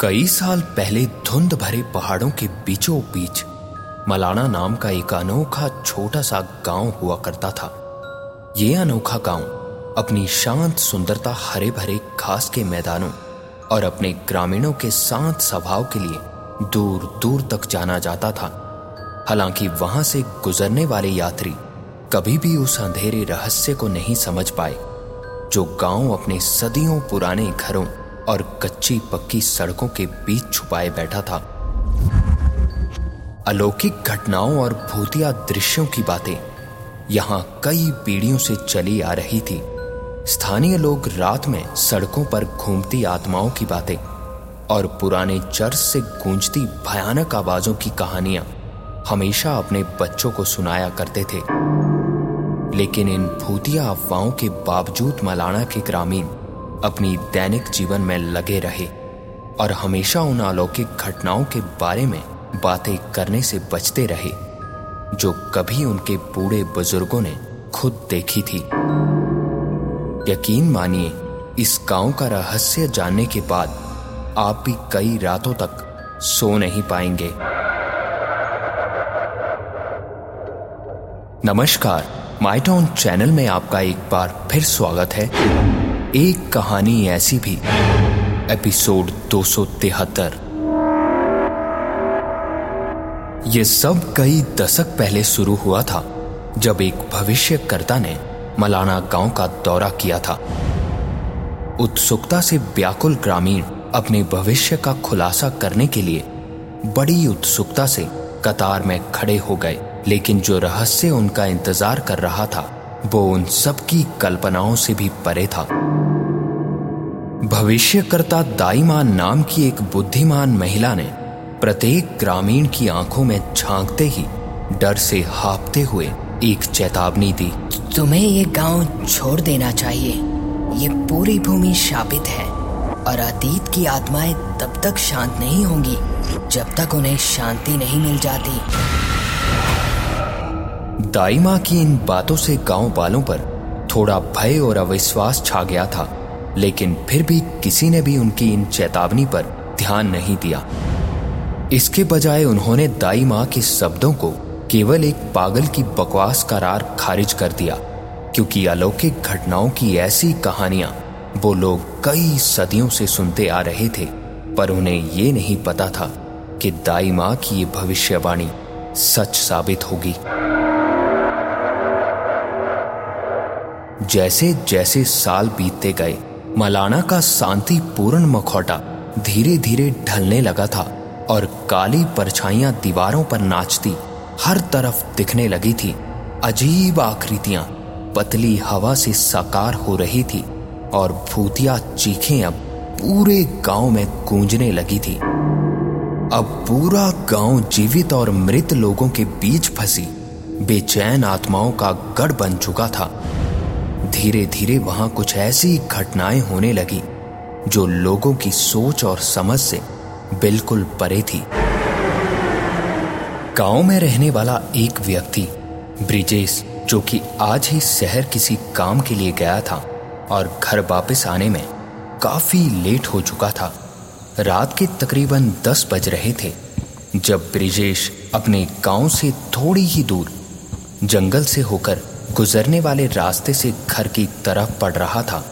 कई साल पहले धुंध भरे पहाड़ों के बीचों बीच, मलाना नाम का एक अनोखा छोटा सा गाँव हुआ करता था। ये अनोखा गाँव अपनी शांत सुंदरता हरे भरे घास के मैदानों और अपने ग्रामीणों के शांत स्वभाव के लिए दूर दूर तक जाना जाता था। हालाँकि वहाँ से गुजरने वाले यात्री कभी भी उस अंधेरे रहस्य को नहीं समझ पाए, जो गाँव अपने सदियों पुराने घरों और कच्ची पक्की सड़कों के बीच छुपाए बैठा था। अलौकिक घटनाओं और भूतिया दृश्यों की बातें यहाँ कई पीढ़ियों से चली आ रही थी। स्थानीय लोग रात में सड़कों पर घूमती आत्माओं की बातें और पुराने चर्च से गूंजती भयानक आवाजों की कहानियाँ हमेशा अपने बच्चों को सुनाया करते थे। लेकिन इन भूतिया अफवाहों के बावजूद मलाना के ग्रामीण अपनी दैनिक जीवन में लगे रहे और हमेशा उन अलौकिक घटनाओं के बारे में बातें करने से बचते रहे, जो कभी उनके बूढ़े बुज़ुर्गों ने खुद देखी थी। यकीन मानिए, इस गाँव का रहस्य जानने के बाद आप भी कई रातों तक सो नहीं पाएँगे। नमस्कार माइटॉन चैनल में आपका एक बार फिर स्वागत है। एक कहानी ऐसी भी। एपिसोड दो तिहत्तर। सब कई दशक पहले शुरू हुआ था, जब एक भविष्यकर्ता ने मलाना गाँव का दौरा किया था। उत्सुकता से व्याकुल ग्रामीण अपने भविष्य का खुलासा करने के लिए बड़ी उत्सुकता से कतार में खड़े हो गए, लेकिन जो रहस्य उनका इंतज़ार कर रहा था वो उन सबकी कल्पनाओं से भी परे था। भविष्यकर्ता दाईमा नाम की एक बुद्धिमान महिला ने प्रत्येक ग्रामीण की आँखों में झांकते ही डर से हापते हुए एक चेतावनी दी। तुम्हें ये गाँव छोड़ देना चाहिए। ये पूरी भूमि शापित है और अतीत की आत्माएँ तब तक शांत नहीं होंगी जब तक उन्हें शांति नहीं मिल जाती। दाई माँ की इन बातों से गाँव वालों पर थोड़ा भय और अविश्वास छा गया था, लेकिन फिर भी किसी ने भी उनकी इन चेतावनी पर ध्यान नहीं दिया। इसके बजाय उन्होंने दाई माँ के शब्दों को केवल एक पागल की बकवास करार खारिज कर दिया, क्योंकि अलौकिक घटनाओं की ऐसी कहानियाँ वो लोग कई सदियों से सुनते आ रहे थे, पर उन्हें ये नहीं पता था कि दाई माँ की ये भविष्यवाणी सच साबित होगी। जैसे जैसे साल बीतते गए, मलाना का शांतिपूर्ण मखौटा धीरे धीरे ढलने लगा था और काली परछाइयाँ दीवारों पर नाचती हर तरफ़ दिखने लगी थी। अजीब आकृतियाँ, पतली हवा से साकार हो रही थी और भूतिया चीखें अब पूरे गाँव में गूंजने लगी थी। अब पूरा गाँव जीवित और मृत लोगों के बीच फंसी, बेचैन आत्माओं का गढ़ बन चुका था। धीरे धीरे वहाँ कुछ ऐसी घटनाएँ होने लगी, जो लोगों की सोच और समझ से बिल्कुल परे थी। गाँव में रहने वाला एक व्यक्ति, ब्रिजेश, जो कि आज ही शहर किसी काम के लिए गया था और घर वापस आने में काफ़ी लेट हो चुका था। रात के तकरीबन दस बज रहे थे, जब ब्रिजेश अपने गाँव से थोड़ी ही दूर जंगल से होकर गुजरने वाले रास्ते से घर की तरफ़ पड़ रहा था।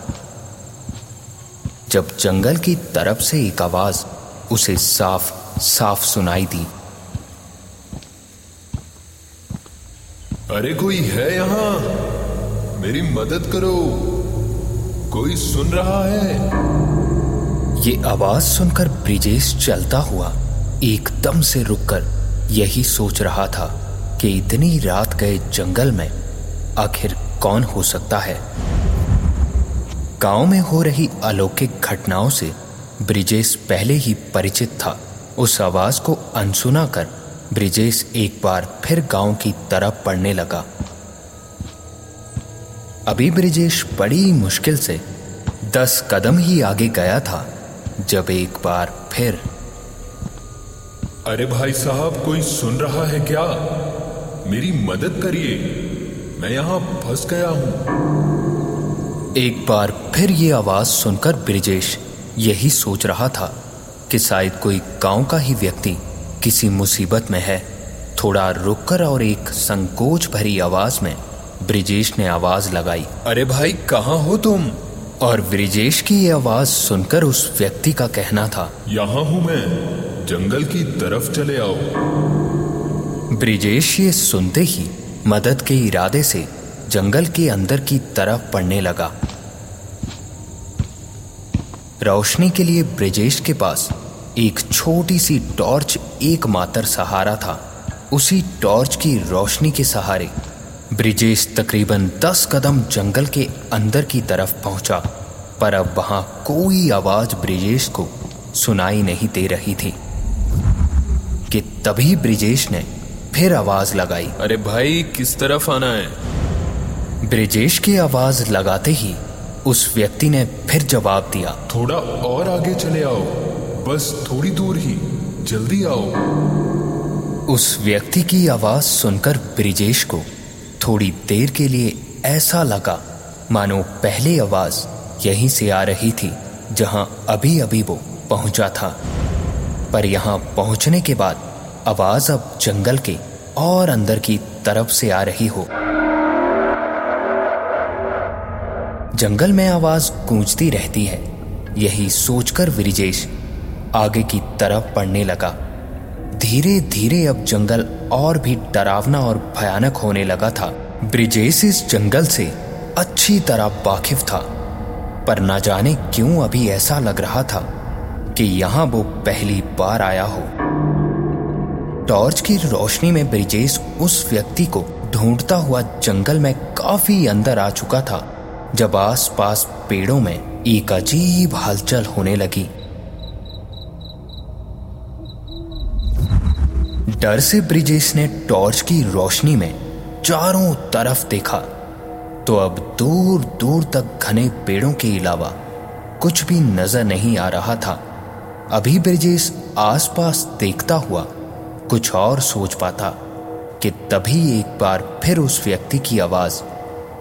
जब जंगल की तरफ़ से एक आवाज़ उसे साफ़ साफ़ सुनाई दी। अरे कोई है यहाँ? मेरी मदद करो। कोई सुन रहा है? ये आवाज़ सुनकर ब्रिजेश चलता हुआ एकदम से रुककर यही सोच रहा था कि इतनी रात गए जंगल में आखिर कौन हो सकता है? गाँव में हो रही अलौकिक घटनाओं से ब्रिजेश पहले ही परिचित था। उस आवाज़ को अनसुना कर ब्रिजेश एक बार फिर गाँव की तरफ़ पड़ने लगा। अभी ब्रिजेश बड़ी मुश्किल से दस कदम ही आगे गया था, जब एक बार फिर अरे भाई साहब, कोई सुन रहा है क्या? मेरी मदद करिए। मैं यहाँ फंस गया हूँ। एक बार फिर ये आवाज़ सुनकर ब्रिजेश यही सोच रहा था कि शायद कोई गाँव का ही व्यक्ति किसी मुसीबत में है। थोड़ा रुककर और एक संकोच भरी आवाज़ में ब्रिजेश ने आवाज़ लगाई अरे भाई कहाँ हो तुम? और ब्रिजेश की ये आवाज़ सुनकर उस व्यक्ति का कहना था यहाँ हूँ मैं जंगल की तरफ़ चले आओ। ब्रिजेश ये सुनते ही मदद के इरादे से जंगल के अंदर की तरफ़ पड़ने लगा। रोशनी के लिए ब्रिजेश के पास एक छोटी सी टॉर्च एकमात्र सहारा था। उसी टॉर्च की रोशनी के सहारे ब्रिजेश तकरीबन दस कदम जंगल के अंदर की तरफ़ पहुँचा, पर अब वहाँ कोई आवाज़ ब्रिजेश को सुनाई नहीं दे रही थी कि तभी ब्रिजेश ने फिर आवाज़ लगाई। अरे भाई किस तरफ़ आना है? ब्रिजेश की आवाज़ लगाते ही उस व्यक्ति ने फिर जवाब दिया। थोड़ा और आगे चले आओ। बस थोड़ी दूर ही। जल्दी आओ। उस व्यक्ति की आवाज़ सुनकर ब्रिजेश को थोड़ी देर के लिए ऐसा लगा मानो पहली आवाज़ यहीं से आ रही थी जहाँ अभी अभी वो पहुँचा था। पर यहाँ पहुँचने के बाद आवाज़ अब जंगल के और अंदर की तरफ़ से आ रही हो। जंगल में आवाज़ गूंजती रहती है। यही सोचकर विरिजेश आगे की तरफ़ पड़ने लगा। धीरे धीरे अब जंगल और भी डरावना और भयानक होने लगा था। ब्रिजेश इस जंगल से अच्छी तरह वाकिफ था। पर ना जाने क्यों अभी ऐसा लग रहा था कि यहाँ वो पहली बार आया हो। टॉर्च की रोशनी में ब्रिजेश उस व्यक्ति को ढूंढता हुआ जंगल में काफ़ी अंदर आ चुका था, जब आसपास पेड़ों में एक अजीब हलचल होने लगी। डर से ब्रिजेश ने टॉर्च की रोशनी में चारों तरफ़ देखा। तो अब दूर दूर तक घने पेड़ों के अलावा कुछ भी नज़र नहीं आ रहा था। अभी ब्रिजेश आसपास देखता हुआ कुछ और सोच पाता कि तभी एक बार फिर उस व्यक्ति की आवाज़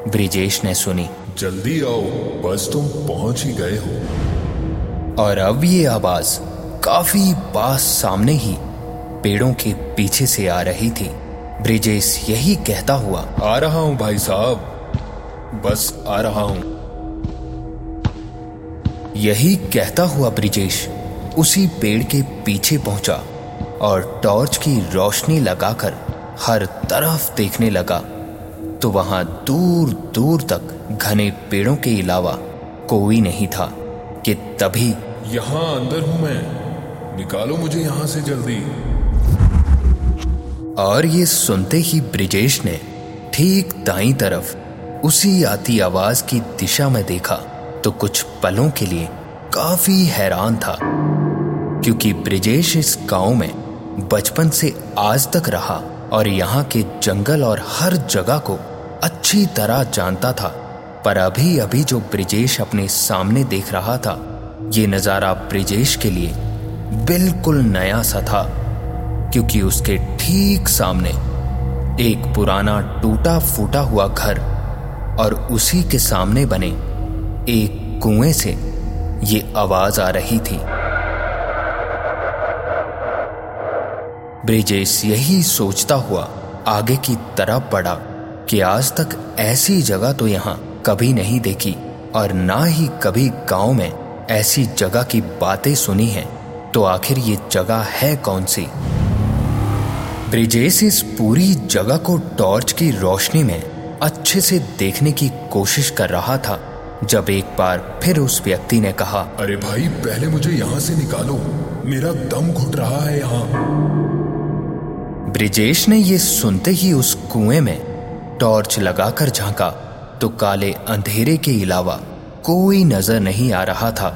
ब्रिजेश ने सुनी। जल्दी आओ बस तुम पहुँच ही गए हो। और अब ये आवाज़ काफ़ी पास सामने ही पेड़ों के पीछे से आ रही थी। ब्रिजेश यही कहता हुआ आ रहा हूँ भाई साहब। बस आ रहा हूँ। यही कहता हुआ ब्रिजेश उसी पेड़ के पीछे पहुँचा। और टॉर्च की रोशनी लगाकर हर तरफ़ देखने लगा तो वहाँ दूर दूर तक घने पेड़ों के अलावा कोई नहीं था कि तभी यहाँ अंदर हूँ मैं। निकालो मुझे यहाँ से जल्दी। और ये सुनते ही ब्रिजेश ने ठीक दाई तरफ़ उसी आती आवाज़ की दिशा में देखा तो कुछ पलों के लिए काफ़ी हैरान था क्योंकि ब्रिजेश इस गाँव में बचपन से आज तक रहा और यहाँ के जंगल और हर जगह को अच्छी तरह जानता था। पर अभी अभी जो ब्रिजेश अपने सामने देख रहा था, ये नज़ारा ब्रिजेश के लिए बिल्कुल नया सा था, क्योंकि उसके ठीक सामने एक पुराना टूटा फूटा हुआ घर और उसी के सामने बने एक कुएँ से ये आवाज़ आ रही थी। ब्रिजेश यही सोचता हुआ आगे की तरफ़ बढ़ा कि आज तक ऐसी जगह तो यहाँ कभी नहीं देखी और ना ही कभी गाँव में ऐसी जगह की बातें सुनी हैं। तो आखिर ये जगह है कौन सी? ब्रिजेश इस पूरी जगह को टॉर्च की रोशनी में अच्छे से देखने की कोशिश कर रहा था, जब एक बार फिर उस व्यक्ति ने कहा, अरे भाई, पहले मुझे यहाँ से निकालो। मेरा दम घुट रहा है यहाँ। ब्रिजेश ने ये सुनते ही उस कुएँ में टॉर्च लगाकर झांका तो काले अंधेरे के अलावा कोई नज़र नहीं आ रहा था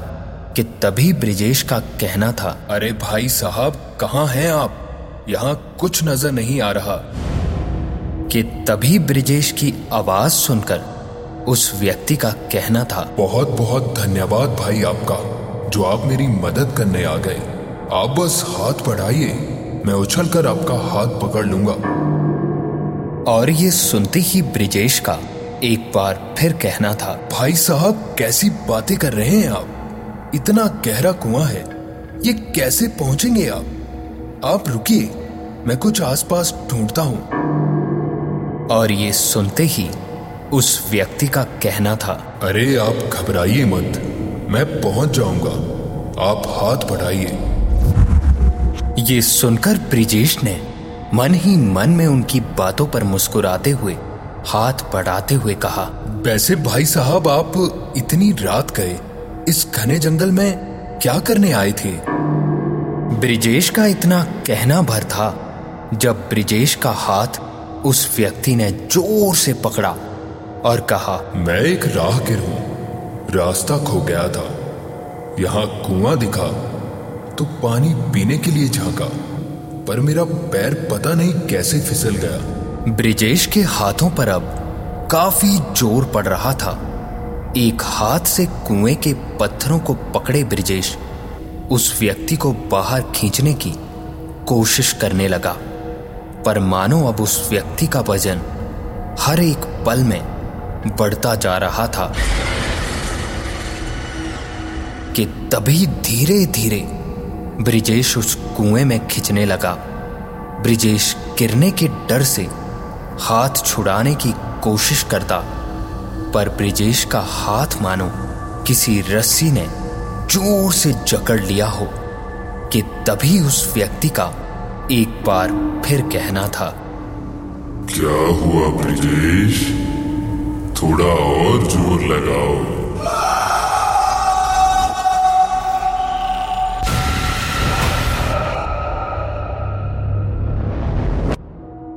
कि तभी ब्रिजेश का कहना था, अरे भाई साहब, कहाँ हैं आप? यहाँ कुछ नज़र नहीं आ रहा। कि तभी ब्रिजेश की आवाज़ सुनकर उस व्यक्ति का कहना था बहुत बहुत धन्यवाद भाई आपका, जो आप मेरी मदद करने आ गए। आप बस हाथ बढ़ाइए। मैं उछलकर आपका हाथ पकड़ लूँगा। और ये सुनते ही ब्रिजेश का एक बार फिर कहना था भाई साहब कैसी बातें कर रहे हैं आप? इतना गहरा कुआँ है ये कैसे पहुँचेंगे आप? आप रुकिए मैं कुछ आसपास ढूंढता हूँ। और ये सुनते ही उस व्यक्ति का कहना था अरे आप घबराइए मत मैं पहुँच जाऊँगा। आप हाथ बढ़ाइए। ये सुनकर ब्रिजेश ने मन ही मन में उनकी बातों पर मुस्कुराते हुए हाथ बढ़ाते हुए कहा वैसे भाई साहब आप इतनी रात गए इस घने जंगल में क्या करने आए थे? ब्रिजेश का इतना कहना भर था जब ब्रिजेश का हाथ उस व्यक्ति ने ज़ोर से पकड़ा और कहा मैं एक राहगीर हूँ रास्ता खो गया था यहाँ कुआँ दिखा तो पानी पीने के लिए झांका, पर मेरा पैर पता नहीं कैसे फिसल गया। ब्रिजेश के हाथों पर अब काफ़ी ज़ोर पड़ रहा था। एक हाथ से कुएँ के पत्थरों को पकड़े ब्रिजेश उस व्यक्ति को बाहर खींचने की कोशिश करने लगा। पर मानो अब उस व्यक्ति का वज़न हर एक पल में बढ़ता जा रहा था, कि तभी धीरे धीरे ब्रिजेश उस कुएँ में खिंचने लगा। ब्रिजेश गिरने के डर से हाथ छुड़ाने की कोशिश करता, पर ब्रिजेश का हाथ मानो किसी रस्सी ने ज़ोर से जकड़ लिया हो कि तभी उस व्यक्ति का एक बार फिर कहना था, क्या हुआ ब्रिजेश? थोड़ा और ज़ोर लगाओ।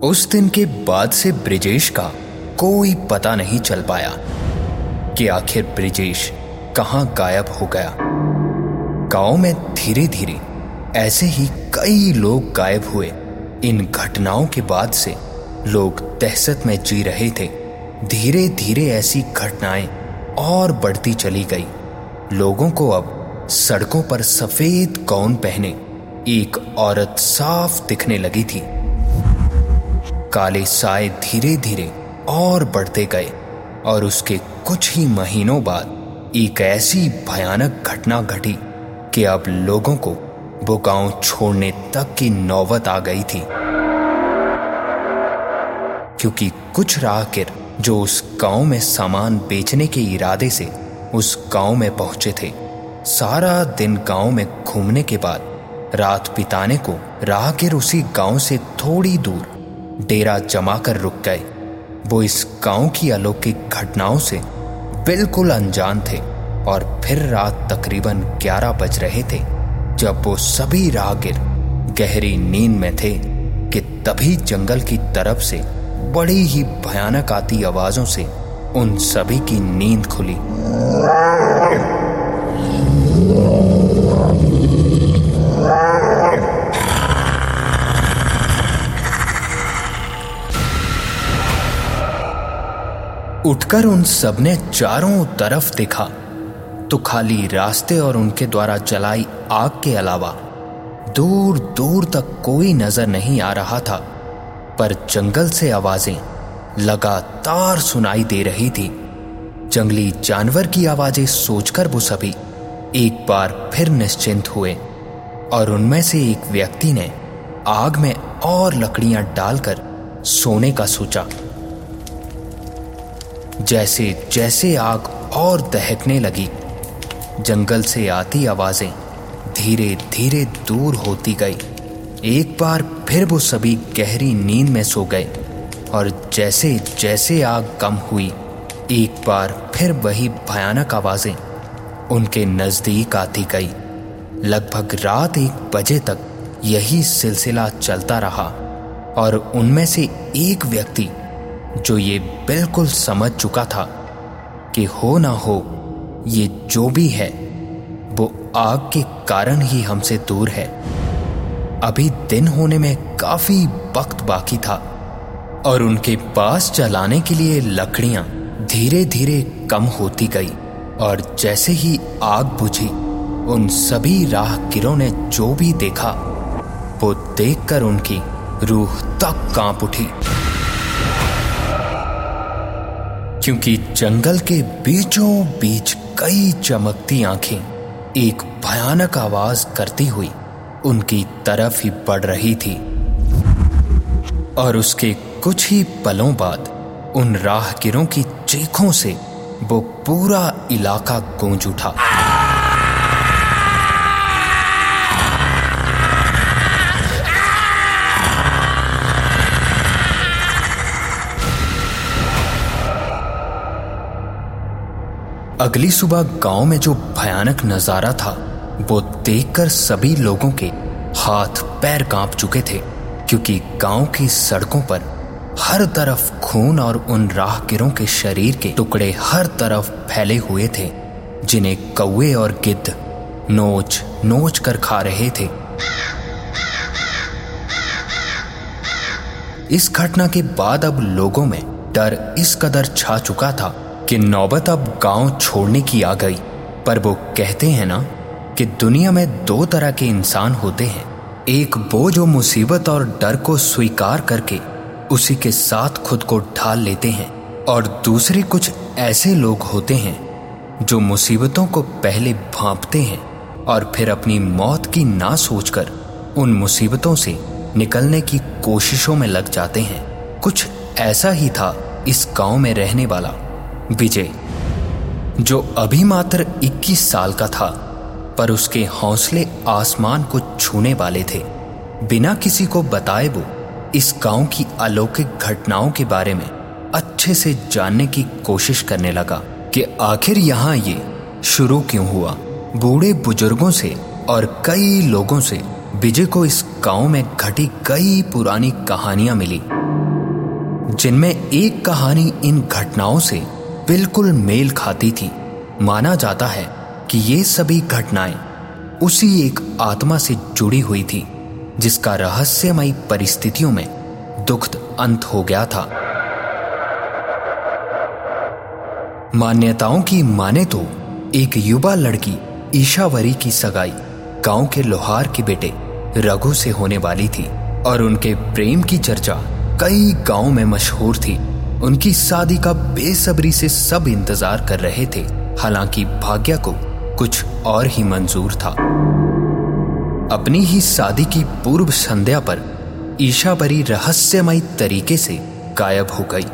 उस दिन के बाद से ब्रिजेश का कोई पता नहीं चल पाया कि आखिर ब्रिजेश कहाँ गायब हो गया। गाँव में धीरे धीरे ऐसे ही कई लोग गायब हुए। इन घटनाओं के बाद से लोग दहशत में जी रहे थे। धीरे धीरे ऐसी घटनाएँ और बढ़ती चली गई। लोगों को अब सड़कों पर सफ़ेद गाउन पहने एक औरत साफ़ दिखने लगी थी। काले साए धीरे धीरे और बढ़ते गए और उसके कुछ ही महीनों बाद एक ऐसी भयानक घटना घटी कि अब लोगों को वो गाँव छोड़ने तक की नौबत आ गई थी। क्योंकि कुछ राहगीर जो उस गाँव में सामान बेचने के इरादे से उस गाँव में पहुँचे थे, सारा दिन गाँव में घूमने के बाद रात बिताने को राहगीर उसी गाँव से थोड़ी दूर डेरा जमा कर रुक गए। वो इस गाँव की अलौकिक घटनाओं से बिल्कुल अनजान थे और फिर रात तकरीबन 11 बज रहे थे, जब वो सभी राहगीर गहरी नींद में थे कि तभी जंगल की तरफ़ से बड़ी ही भयानक आती आवाजों से उन सभी की नींद खुली। उठकर उन सबने चारों तरफ़ देखा तो खाली रास्ते और उनके द्वारा जलाई आग के अलावा दूर दूर तक कोई नज़र नहीं आ रहा था, पर जंगल से आवाज़ें लगातार सुनाई दे रही थी। जंगली जानवर की आवाज़ें सोचकर वो सभी एक बार फिर निश्चिंत हुए, और उनमें से एक व्यक्ति ने आग में और लकड़ियाँ डालकर सोने का सोचा। जैसे जैसे आग और दहकने लगी, जंगल से आती आवाज़ें धीरे धीरे दूर होती गई। एक बार फिर वो सभी गहरी नींद में सो गए और जैसे जैसे आग कम हुई, एक बार फिर वही भयानक आवाज़ें उनके नज़दीक आती गई। लगभग रात एक बजे तक यही सिलसिला चलता रहा और उनमें से एक व्यक्ति जो ये बिल्कुल समझ चुका था कि हो ना हो, ये जो भी है, वो आग के कारण ही हमसे दूर है। अभी दिन होने में काफ़ी वक्त बाकी था और उनके पास जलाने के लिए लकड़ियाँ धीरे धीरे कम होती गई और जैसे ही आग बुझी, उन सभी राहगीरों ने जो भी देखा, वो देखकर उनकी रूह तक काँप उठी। क्योंकि जंगल के बीचों बीच कई चमकती आँखें एक भयानक आवाज़ करती हुई उनकी तरफ़ ही बढ़ रही थी। और उसके कुछ ही पलों बाद उन राहगीरों की चीखों से वो पूरा इलाका गूंज उठा। अगली सुबह गाँव में जो भयानक नज़ारा था, वो देखकर सभी लोगों के हाथ पैर काँप चुके थे, क्योंकि गाँव की सड़कों पर हर तरफ़ खून और उन राहगीरों के शरीर के टुकड़े हर तरफ़ फैले हुए थे, जिन्हें कौए और गिद्ध नोच नोच कर खा रहे थे। इस घटना के बाद अब लोगों में डर इस कदर छा चुका था कि नौबत अब गाँव छोड़ने की आ गई। पर वो कहते हैं ना कि दुनिया में दो तरह के इंसान होते हैं। एक वो जो मुसीबत और डर को स्वीकार करके उसी के साथ खुद को ढाल लेते हैं और दूसरे कुछ ऐसे लोग होते हैं जो मुसीबतों को पहले भांपते हैं और फिर अपनी मौत की ना सोचकर उन मुसीबतों से निकलने की कोशिशों में लग जाते हैं। कुछ ऐसा ही था इस गाँव में रहने वाला। विजय, जो अभी मात्र 21 साल का था, पर उसके हौसले आसमान को छूने वाले थे। बिना किसी को बताए वो इस गाँव की अलौकिक घटनाओं के बारे में अच्छे से जानने की कोशिश करने लगा कि आखिर यहाँ ये शुरू क्यों हुआ। बूढ़े बुज़ुर्गों से और कई लोगों से विजय को इस गाँव में घटी कई पुरानी कहानियाँ मिली, जिनमें एक कहानी इन घटनाओं से बिल्कुल मेल खाती थी। माना जाता है कि ये सभी घटनाएँ उसी एक आत्मा से जुड़ी हुई थी, जिसका रहस्यमयी परिस्थितियों में दुखद अंत हो गया था। मान्यताओं की माने तो एक युवा लड़की ईशावरी की सगाई गाँव के लोहार के बेटे रघु से होने वाली थी, और उनके प्रेम की चर्चा कई गाँव में मशहूर थी। उनकी शादी का बेसब्री से सब इंतज़ार कर रहे थे। हालाँकि भाग्य को कुछ और ही मंजूर था। अपनी ही शादी की पूर्व संध्या पर ईशाबरी रहस्यमय तरीके से गायब हो गई।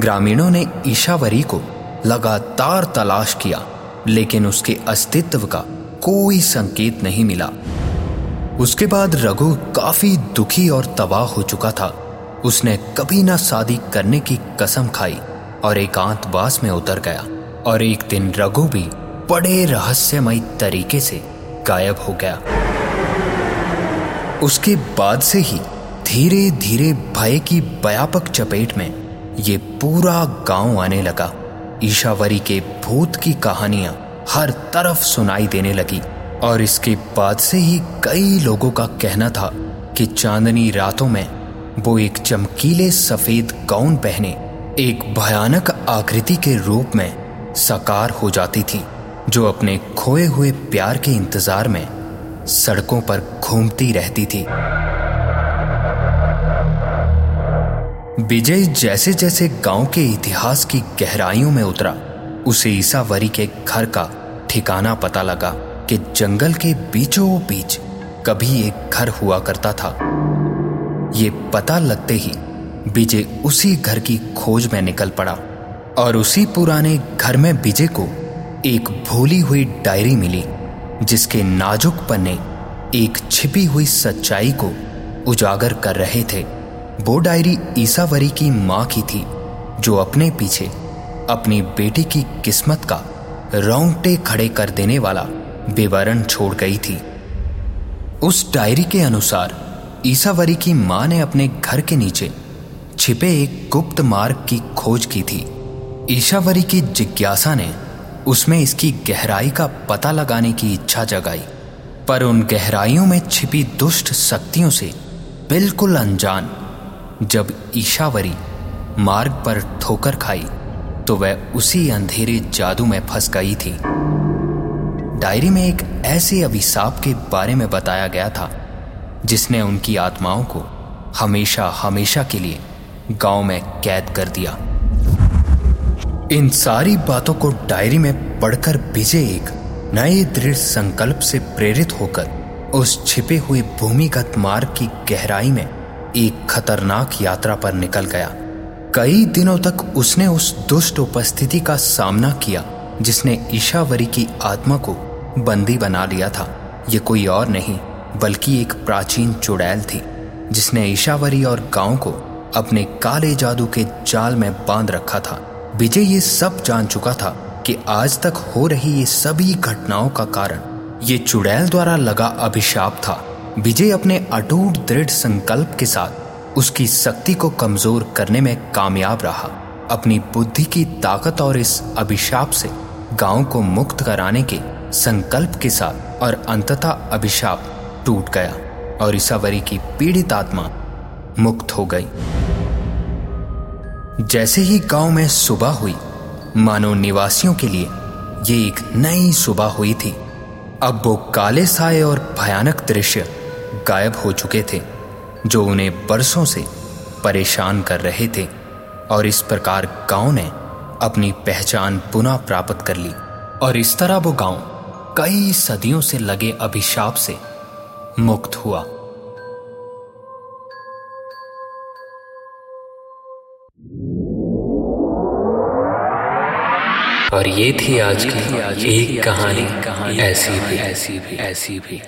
ग्रामीणों ने ईशावरी को लगातार तलाश किया, लेकिन उसके अस्तित्व का कोई संकेत नहीं मिला। उसके बाद रघु काफ़ी दुखी और तबाह हो चुका था। उसने कभी ना शादी करने की कसम खाई और एकांतवास में उतर गया और एक दिन रघु भी बड़े रहस्यमय तरीके से गायब हो गया। उसके बाद से ही धीरे धीरे भय की व्यापक चपेट में ये पूरा गाँव आने लगा। ईशावरी के भूत की कहानियाँ हर तरफ़ सुनाई देने लगी और इसके बाद से ही कई लोगों का कहना था कि चांदनी रातों में वो एक चमकीले सफ़ेद गाउन पहने, एक भयानक आकृति के रूप में साकार हो जाती थी, जो अपने खोए हुए प्यार के इंतज़ार में सड़कों पर घूमती रहती थी। विजय जैसे जैसे गाँव के इतिहास की गहराइयों में उतरा, उसे ईसावरी के घर का ठिकाना पता लगा कि जंगल के बीचों बीच कभी एक घर हुआ करता था। ये पता लगते ही विजय उसी घर की खोज में निकल पड़ा और उसी पुराने घर में विजय को एक भूली हुई डायरी मिली, जिसके नाजुक पन्ने एक छिपी हुई सच्चाई को उजागर कर रहे थे। वो डायरी ईसावरी की माँ की थी, जो अपने पीछे अपनी बेटी की किस्मत का रोंगटे खड़े कर देने वाला विवरण छोड़ गई थी। उस डायरी के अनुसार ईसावरी की माँ ने अपने घर के नीचे छिपे एक गुप्त मार्ग की खोज की थी। ईशावरी की जिज्ञासा ने उसमें इसकी गहराई का पता लगाने की इच्छा जगाई, पर उन गहराइयों में छिपी दुष्ट शक्तियों से बिल्कुल अनजान, जब ईशावरी मार्ग पर ठोकर खाई तो वह उसी अंधेरे जादू में फंस गई थी। डायरी में एक ऐसे अभिशाप के बारे में बताया गया था जिसने उनकी आत्माओं को हमेशा हमेशा के लिए गाँव में कैद कर दिया। इन सारी बातों को डायरी में पढ़कर विजय एक नए दृढ़ संकल्प से प्रेरित होकर उस छिपे हुए भूमिगत मार्ग की गहराई में एक खतरनाक यात्रा पर निकल गया। कई दिनों तक उसने उस दुष्ट उपस्थिति का सामना किया जिसने ईशावरी की आत्मा को बंदी बना लिया था। ये कोई और नहीं बल्कि एक प्राचीन चुड़ैल थी, जिसने ईशावरी और गाँव को अपने काले जादू के जाल में बाँध रखा था। विजय ये सब जान चुका था कि आज तक हो रही ये सभी घटनाओं का कारण ये चुड़ैल द्वारा लगा अभिशाप था। विजय अपने अटूट दृढ़ संकल्प के साथ उसकी शक्ति को कमज़ोर करने में कामयाब रहा। अपनी बुद्धि की ताकत और इस अभिशाप से गाँव को मुक्त कराने के संकल्प के साथ और अंततः अभिशाप टूट गया और ईसावरी की पीड़ित आत्मा मुक्त हो गई। जैसे ही गाँव में सुबह हुई, मानो निवासियों के लिए ये एक नई सुबह हुई थी। अब वो काले साए और भयानक दृश्य गायब हो चुके थे, जो उन्हें बरसों से परेशान कर रहे थे और इस प्रकार गाँव ने अपनी पहचान पुनः प्राप्त कर ली। और इस तरह वो गाँव कई सदियों से लगे अभिशाप से मुक्त हुआ। और ये थी आज की एक कहानी कहानी ऐसी भी ऐसी भी ऐसी भी।